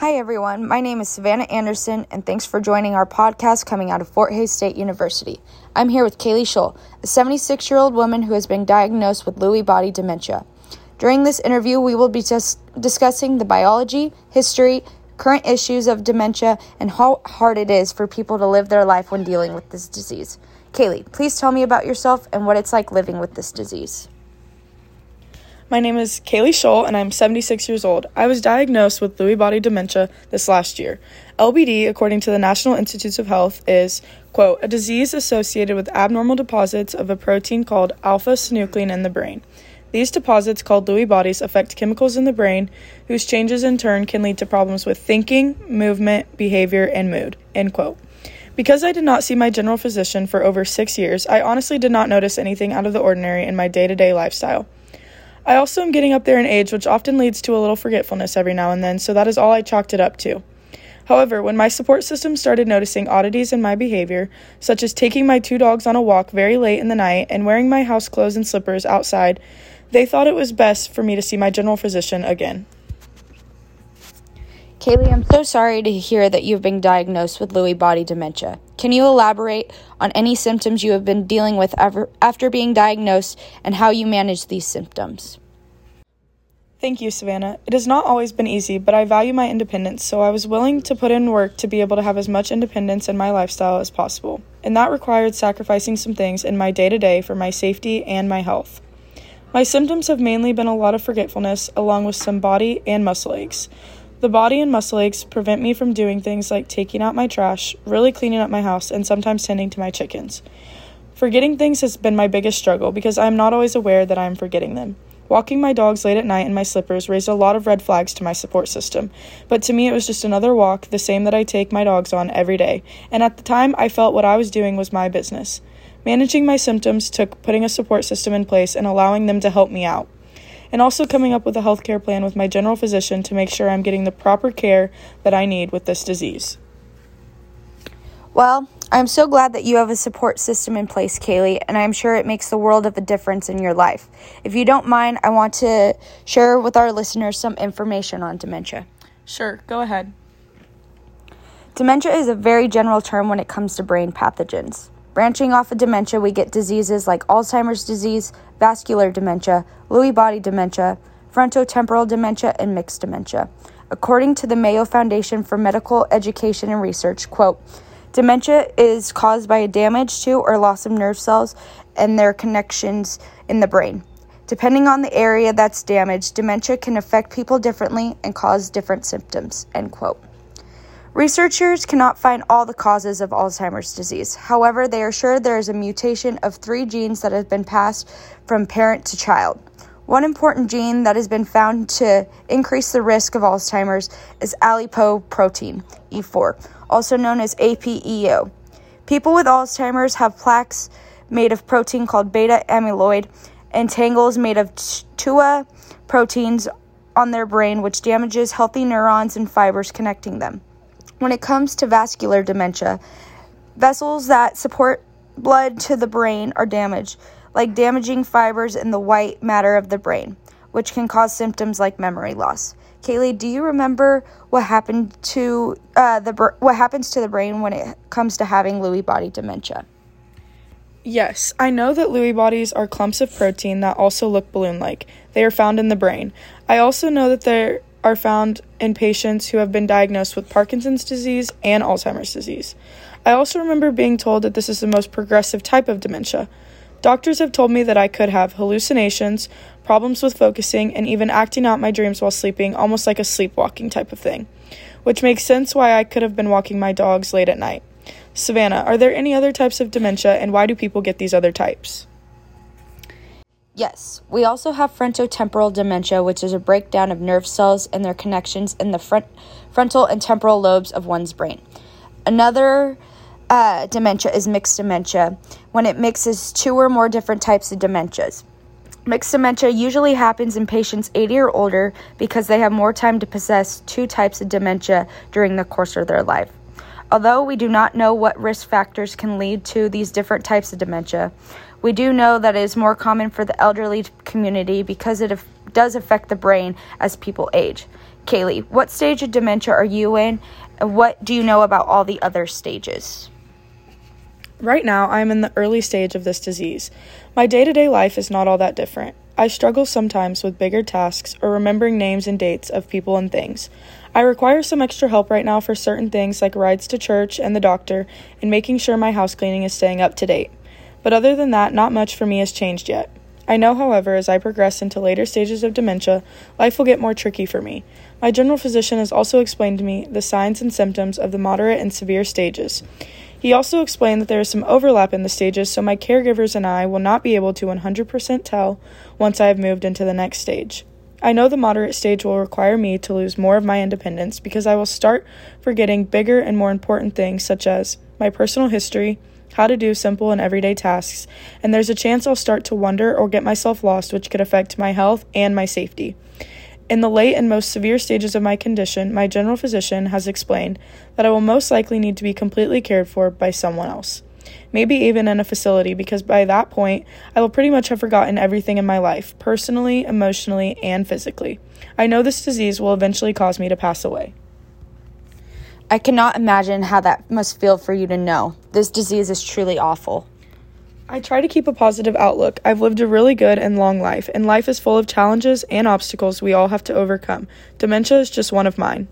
Hi, everyone. My name is Savannah Anderson, and thanks for joining our podcast coming out of Fort Hays State University. I'm here with Kaylee Scholl, a 76 year old woman who has been diagnosed with Lewy body dementia. During this interview, we will be dis- discussing the biology, history, current issues of dementia, and how hard it is for people to live their life when dealing with this disease. Kaylee, please tell me about yourself and what it's like living with this disease. My name is Kaylee Scholl, and I'm 76 years old. I was diagnosed with Lewy body dementia this last year. LBD, according to the National Institutes of Health, is, quote, a disease associated with abnormal deposits of a protein called alpha synuclein in the brain. These deposits, called Lewy bodies, affect chemicals in the brain, whose changes in turn can lead to problems with thinking, movement, behavior, and mood, end quote. Because I did not see my general physician for over six years, I honestly did not notice anything out of the ordinary in my day to day lifestyle. I also am getting up there in age, which often leads to a little forgetfulness every now and then, so that is all I chalked it up to. However, when my support system started noticing oddities in my behavior, such as taking my two dogs on a walk very late in the night and wearing my house clothes and slippers outside, they thought it was best for me to see my general physician again. Kaylee, I'm so sorry to hear that you've been diagnosed with Lewy body dementia. Can you elaborate on any symptoms you have been dealing with after being diagnosed and how you manage these symptoms? Thank you, Savannah. It has not always been easy, but I value my independence, so I was willing to put in work to be able to have as much independence in my lifestyle as possible. And that required sacrificing some things in my day to day for my safety and my health. My symptoms have mainly been a lot of forgetfulness, along with some body and muscle aches. The body and muscle aches prevent me from doing things like taking out my trash, really cleaning up my house, and sometimes tending to my chickens. Forgetting things has been my biggest struggle because I am not always aware that I am forgetting them. Walking my dogs late at night in my slippers raised a lot of red flags to my support system, but to me it was just another walk, the same that I take my dogs on every day, and at the time I felt what I was doing was my business. Managing my symptoms took putting a support system in place and allowing them to help me out and also coming up with a healthcare plan with my general physician to make sure I'm getting the proper care that I need with this disease. Well, I'm so glad that you have a support system in place, Kaylee, and I'm sure it makes the world of a difference in your life. If you don't mind, I want to share with our listeners some information on dementia. Sure, go ahead. Dementia is a very general term when it comes to brain pathogens. Branching off of dementia, we get diseases like Alzheimer's disease, vascular dementia, Lewy body dementia, frontotemporal dementia, and mixed dementia. According to the Mayo Foundation for Medical Education and Research, quote, dementia is caused by a damage to or loss of nerve cells and their connections in the brain. Depending on the area that's damaged, dementia can affect people differently and cause different symptoms, end quote. Researchers cannot find all the causes of Alzheimer's disease. However, they are sure there is a mutation of three genes that have been passed from parent to child. One important gene that has been found to increase the risk of Alzheimer's is alipoprotein E4, also known as APEO. People with Alzheimer's have plaques made of protein called beta amyloid and tangles made of TUA proteins on their brain, which damages healthy neurons and fibers connecting them. When it comes to vascular dementia, vessels that support blood to the brain are damaged, like damaging fibers in the white matter of the brain, which can cause symptoms like memory loss. Kaylee, do you remember what happened to uh, the what happens to the brain when it comes to having Lewy body dementia? Yes, I know that Lewy bodies are clumps of protein that also look balloon like. They are found in the brain. I also know that there are found in patients who have been diagnosed with Parkinson's disease and Alzheimer's disease. I also remember being told that this is the most progressive type of dementia. Doctors have told me that I could have hallucinations, problems with focusing, and even acting out my dreams while sleeping, almost like a sleepwalking type of thing, which makes sense why I could have been walking my dogs late at night. Savannah, are there any other types of dementia, and why do people get these other types? Yes, we also have frontotemporal dementia, which is a breakdown of nerve cells and their connections in the front, frontal and temporal lobes of one's brain. Another uh, dementia is mixed dementia, when it mixes two or more different types of dementias. Mixed dementia usually happens in patients 80 or older because they have more time to possess two types of dementia during the course of their life. Although we do not know what risk factors can lead to these different types of dementia, we do know that it is more common for the elderly community because it does affect the brain as people age. Kaylee, what stage of dementia are you in, and what do you know about all the other stages? Right now, I am in the early stage of this disease. My day to day life is not all that different. I struggle sometimes with bigger tasks or remembering names and dates of people and things. I require some extra help right now for certain things like rides to church and the doctor and making sure my house cleaning is staying up to date. But other than that, not much for me has changed yet. I know, however, as I progress into later stages of dementia, life will get more tricky for me. My general physician has also explained to me the signs and symptoms of the moderate and severe stages. He also explained that there is some overlap in the stages, so my caregivers and I will not be able to 100% tell once I have moved into the next stage. I know the moderate stage will require me to lose more of my independence because I will start forgetting bigger and more important things such as my personal history, how to do simple and everyday tasks, and there's a chance I'll start to wonder or get myself lost, which could affect my health and my safety. In the late and most severe stages of my condition, my general physician has explained that I will most likely need to be completely cared for by someone else. Maybe even in a facility, because by that point, I will pretty much have forgotten everything in my life, personally, emotionally, and physically. I know this disease will eventually cause me to pass away. I cannot imagine how that must feel for you to know. This disease is truly awful. I try to keep a positive outlook. I've lived a really good and long life, and life is full of challenges and obstacles we all have to overcome. Dementia is just one of mine.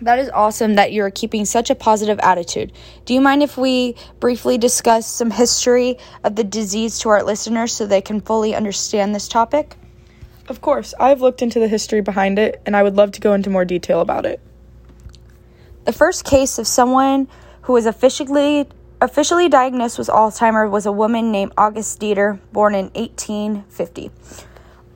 That is awesome that you're keeping such a positive attitude. Do you mind if we briefly discuss some history of the disease to our listeners so they can fully understand this topic? Of course, I've looked into the history behind it, and I would love to go into more detail about it. The first case of someone who was officially officially diagnosed with Alzheimer's was a woman named August Deter, born in 1850.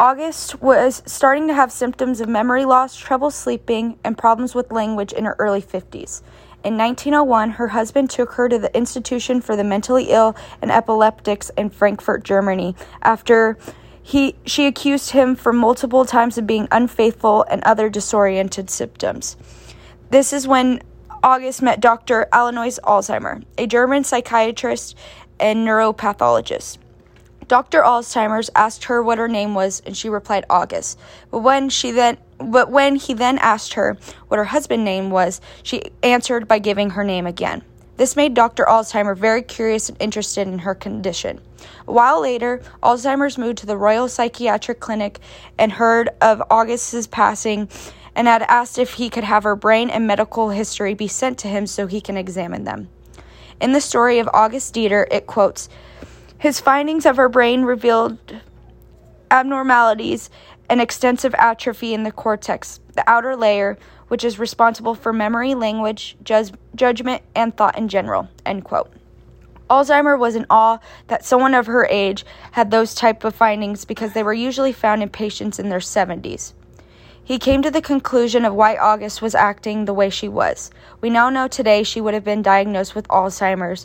August was starting to have symptoms of memory loss, trouble sleeping, and problems with language in her early 50s. In 1901, her husband took her to the Institution for the Mentally Ill and Epileptics in Frankfurt, Germany, after he, she accused him for multiple times of being unfaithful and other disoriented symptoms. This is when August met Dr. Alois Alzheimer, a German psychiatrist and neuropathologist. Dr. Alzheimer's asked her what her name was, and she replied August. But when she then but when he then asked her what her husband's name was, she answered by giving her name again. This made Dr. Alzheimer very curious and interested in her condition. A while later, Alzheimer's moved to the Royal Psychiatric Clinic and heard of August's passing and had asked if he could have her brain and medical history be sent to him so he can examine them. In the story of August Deter, it quotes His findings of her brain revealed abnormalities and extensive atrophy in the cortex, the outer layer, which is responsible for memory, language, ju- judgment, and thought in general. End quote. Alzheimer was in awe that someone of her age had those type of findings because they were usually found in patients in their 70s. He came to the conclusion of why August was acting the way she was. We now know today she would have been diagnosed with Alzheimer's,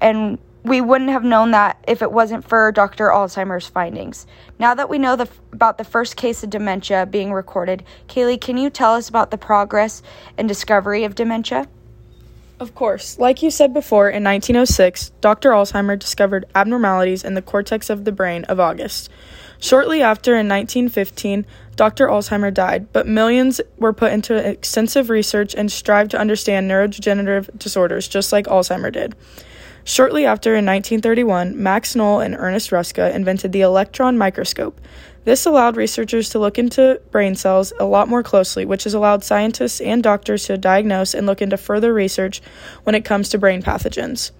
and we wouldn't have known that if it wasn't for Dr. Alzheimer's findings. Now that we know the, about the first case of dementia being recorded, Kaylee, can you tell us about the progress and discovery of dementia? Of course. Like you said before, in 1906, Dr. Alzheimer discovered abnormalities in the cortex of the brain of August. Shortly after, in 1915, Dr. Alzheimer died, but millions were put into extensive research and strive to understand neurodegenerative disorders just like Alzheimer did. Shortly after, in 1931, Max Knoll and Ernest Ruska invented the electron microscope. This allowed researchers to look into brain cells a lot more closely, which has allowed scientists and doctors to diagnose and look into further research when it comes to brain pathogens.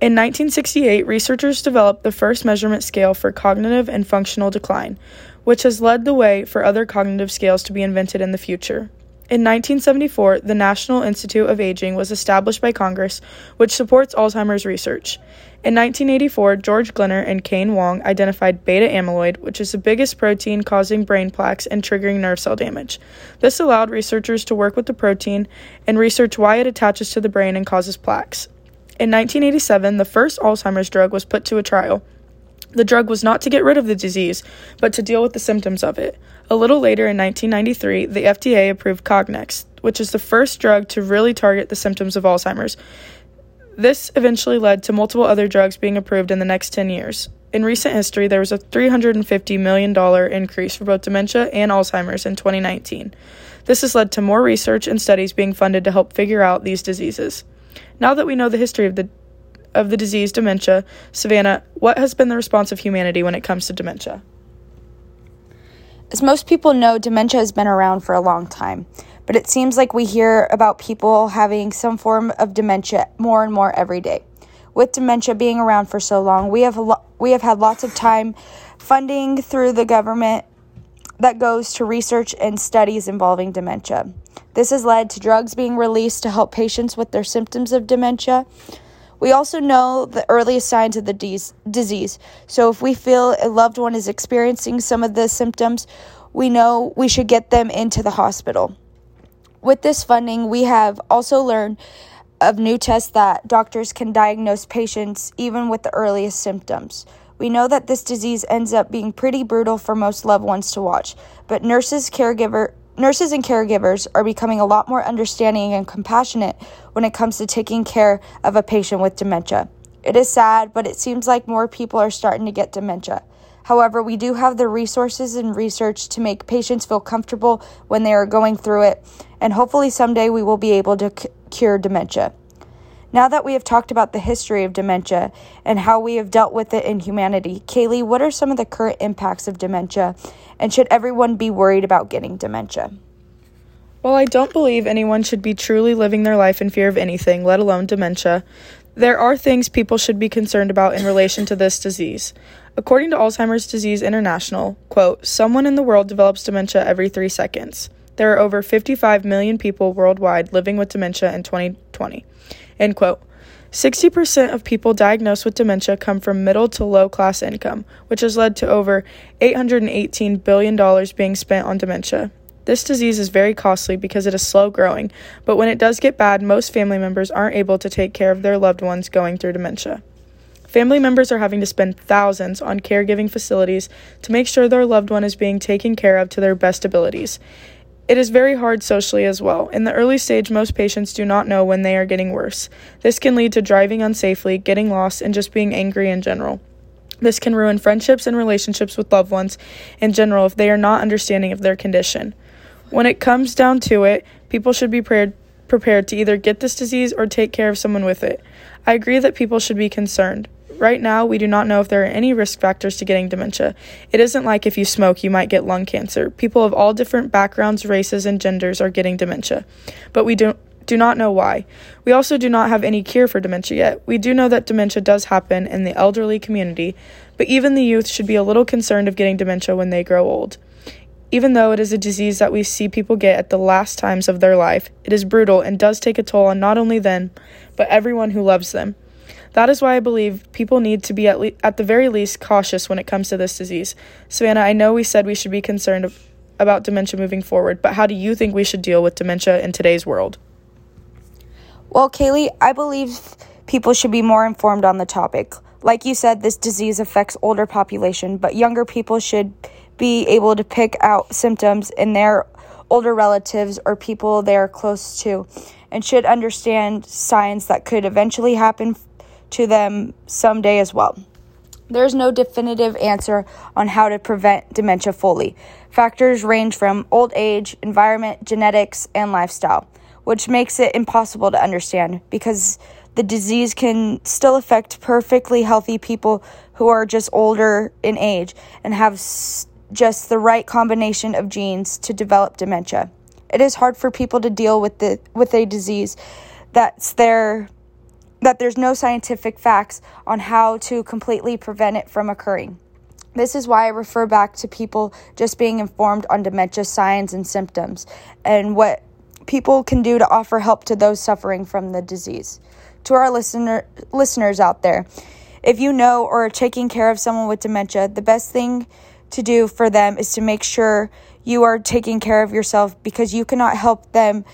In 1968, researchers developed the first measurement scale for cognitive and functional decline, which has led the way for other cognitive scales to be invented in the future. In 1974, the National Institute of Aging was established by Congress, which supports Alzheimer's research. In 1984, George Glenner and Caine Wong identified beta amyloid, which is the biggest protein causing brain plaques and triggering nerve cell damage. This allowed researchers to work with the protein and research why it attaches to the brain and causes plaques. In 1987, the first Alzheimer's drug was put to a trial. The drug was not to get rid of the disease, but to deal with the symptoms of it. A little later in 1993, the FDA approved Cognex, which is the first drug to really target the symptoms of Alzheimer's. This eventually led to multiple other drugs being approved in the next 10 years. in recent history, there was a $350 million increase for both dementia and Alzheimer's in 2019. This has led to more research and studies being funded to help figure out these diseases. Now that we know the history of the of the disease dementia, Savannah, what has been the response of humanity when it comes to dementia? As most people know, dementia has been around for a long time, but it seems like we hear about people having some form of dementia more and more every day. With dementia being around for so long, we have lo- we have had lots of time funding through the government that goes to research and studies involving dementia. This has led to drugs being released to help patients with their symptoms of dementia. We also know the earliest signs of the de- disease. So, if we feel a loved one is experiencing some of the symptoms, we know we should get them into the hospital. With this funding, we have also learned of new tests that doctors can diagnose patients even with the earliest symptoms. We know that this disease ends up being pretty brutal for most loved ones to watch, but nurses, caregiver, nurses and caregivers are becoming a lot more understanding and compassionate when it comes to taking care of a patient with dementia. It is sad, but it seems like more people are starting to get dementia. However, we do have the resources and research to make patients feel comfortable when they are going through it, and hopefully someday we will be able to c- cure dementia. Now that we have talked about the history of dementia and how we have dealt with it in humanity, Kaylee, what are some of the current impacts of dementia? And should everyone be worried about getting dementia? While I don't believe anyone should be truly living their life in fear of anything, let alone dementia, there are things people should be concerned about in relation to this disease. According to Alzheimer's Disease International, quote, someone in the world develops dementia every 3 seconds. There are over 55 million people worldwide living with dementia in 2020. End quote. 60% of people diagnosed with dementia come from middle to low class income, which has led to over $818 billion being spent on dementia. This disease is very costly because it is slow growing, but when it does get bad, most family members aren't able to take care of their loved ones going through dementia. Family members are having to spend thousands on caregiving facilities to make sure their loved one is being taken care of to their best abilities. It is very hard socially as well. In the early stage, most patients do not know when they are getting worse. This can lead to driving unsafely, getting lost, and just being angry in general. This can ruin friendships and relationships with loved ones in general if they are not understanding of their condition. When it comes down to it, people should be prepared prepared to either get this disease or take care of someone with it. I agree that people should be concerned. Right now, we do not know if there are any risk factors to getting dementia. It isn't like if you smoke, you might get lung cancer. People of all different backgrounds, races, and genders are getting dementia, but we don't. Do not know why. We also do not have any cure for dementia yet. We do know that dementia does happen in the elderly community, but even the youth should be a little concerned of getting dementia when they grow old. Even though it is a disease that we see people get at the last times of their life, it is brutal and does take a toll on not only them, but everyone who loves them. That is why I believe people need to be at, le- at the very least cautious when it comes to this disease. Savannah, I know we said we should be concerned about dementia moving forward, but how do you think we should deal with dementia in today's world? Well, Kaylee, I believe people should be more informed on the topic. Like you said, this disease affects older population, but younger people should be able to pick out symptoms in their older relatives or people they're close to and should understand signs that could eventually happen to them someday as well. There's no definitive answer on how to prevent dementia fully. Factors range from old age, environment, genetics, and lifestyle, which makes it impossible to understand because the disease can still affect perfectly healthy people who are just older in age and have just the right combination of genes to develop dementia. It is hard for people to deal with the with a disease that's their that there's no scientific facts on how to completely prevent it from occurring. This is why I refer back to people just being informed on dementia signs and symptoms and what people can do to offer help to those suffering from the disease. To our listener listeners out there, if you know or are taking care of someone with dementia, the best thing to do for them is to make sure you are taking care of yourself because you cannot help them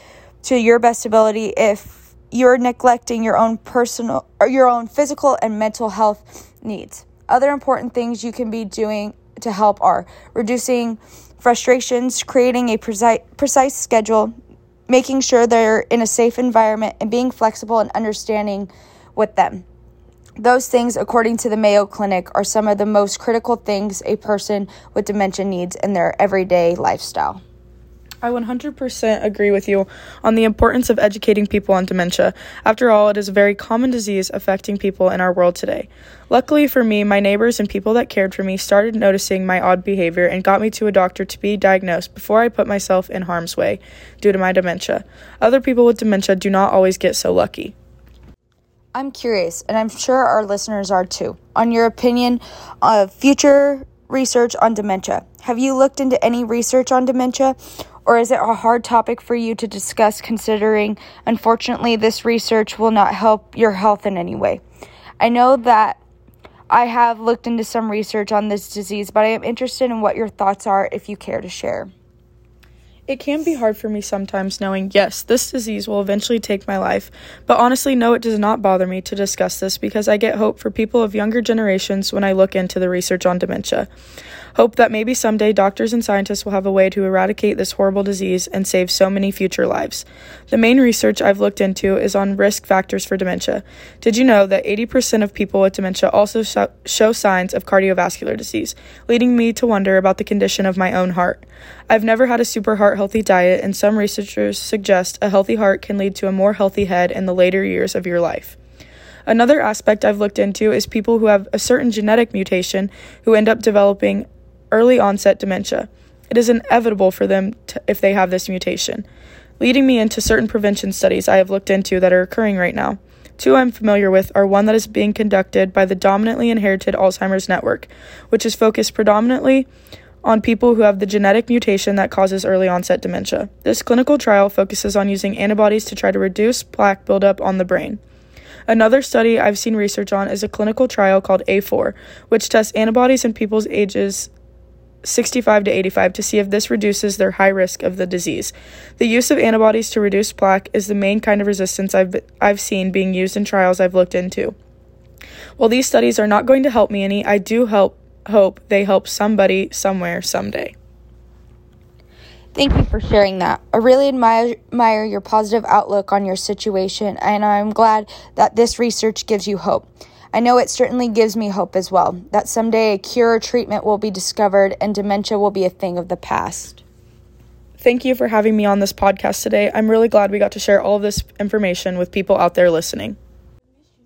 to your best ability if you're neglecting your own personal or your own physical and mental health needs. Other important things you can be doing to help are reducing frustrations, creating a precise, precise schedule, making sure they're in a safe environment, and being flexible and understanding with them. Those things, according to the Mayo Clinic, are some of the most critical things a person with dementia needs in their everyday lifestyle. I 100% agree with you on the importance of educating people on dementia. After all, it is a very common disease affecting people in our world today. Luckily for me, my neighbors and people that cared for me started noticing my odd behavior and got me to a doctor to be diagnosed before I put myself in harm's way due to my dementia. Other people with dementia do not always get so lucky. I'm curious, and I'm sure our listeners are too, on your opinion of future research on dementia. Have you looked into any research on dementia? Or is it a hard topic for you to discuss considering, unfortunately, this research will not help your health in any way? I know that I have looked into some research on this disease, but I am interested in what your thoughts are if you care to share. It can be hard for me sometimes knowing, yes, this disease will eventually take my life, but honestly, no, it does not bother me to discuss this because I get hope for people of younger generations when I look into the research on dementia. Hope that maybe someday doctors and scientists will have a way to eradicate this horrible disease and save so many future lives. The main research I've looked into is on risk factors for dementia. Did you know that 80% of people with dementia also show signs of cardiovascular disease, leading me to wonder about the condition of my own heart? I've never had a super heart healthy diet, and some researchers suggest a healthy heart can lead to a more healthy head in the later years of your life. Another aspect I've looked into is people who have a certain genetic mutation who end up developing early onset dementia. It is inevitable for them to, if they have this mutation, leading me into certain prevention studies I have looked into that are occurring right now. Two I'm familiar with are one that is being conducted by the Dominantly Inherited Alzheimer's Network, which is focused predominantly on people who have the genetic mutation that causes early onset dementia. This clinical trial focuses on using antibodies to try to reduce plaque buildup on the brain. Another study I've seen research on is a clinical trial called A4, which tests antibodies in people's ages 65 to 85 to see if this reduces their high risk of the disease. The use of antibodies to reduce plaque is the main kind of resistance I've, I've seen being used in trials I've looked into. While these studies are not going to help me any, I do help, hope they help somebody somewhere someday. Thank you for sharing that. I really admire, admire your positive outlook on your situation, and I'm glad that this research gives you hope. I know it certainly gives me hope as well that someday a cure or treatment will be discovered and dementia will be a thing of the past. Thank you for having me on this podcast today. I'm really glad we got to share all of this information with people out there listening.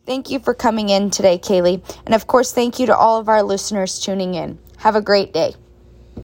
Thank you for coming in today, Kaylee. And of course, thank you to all of our listeners tuning in. Have a great day.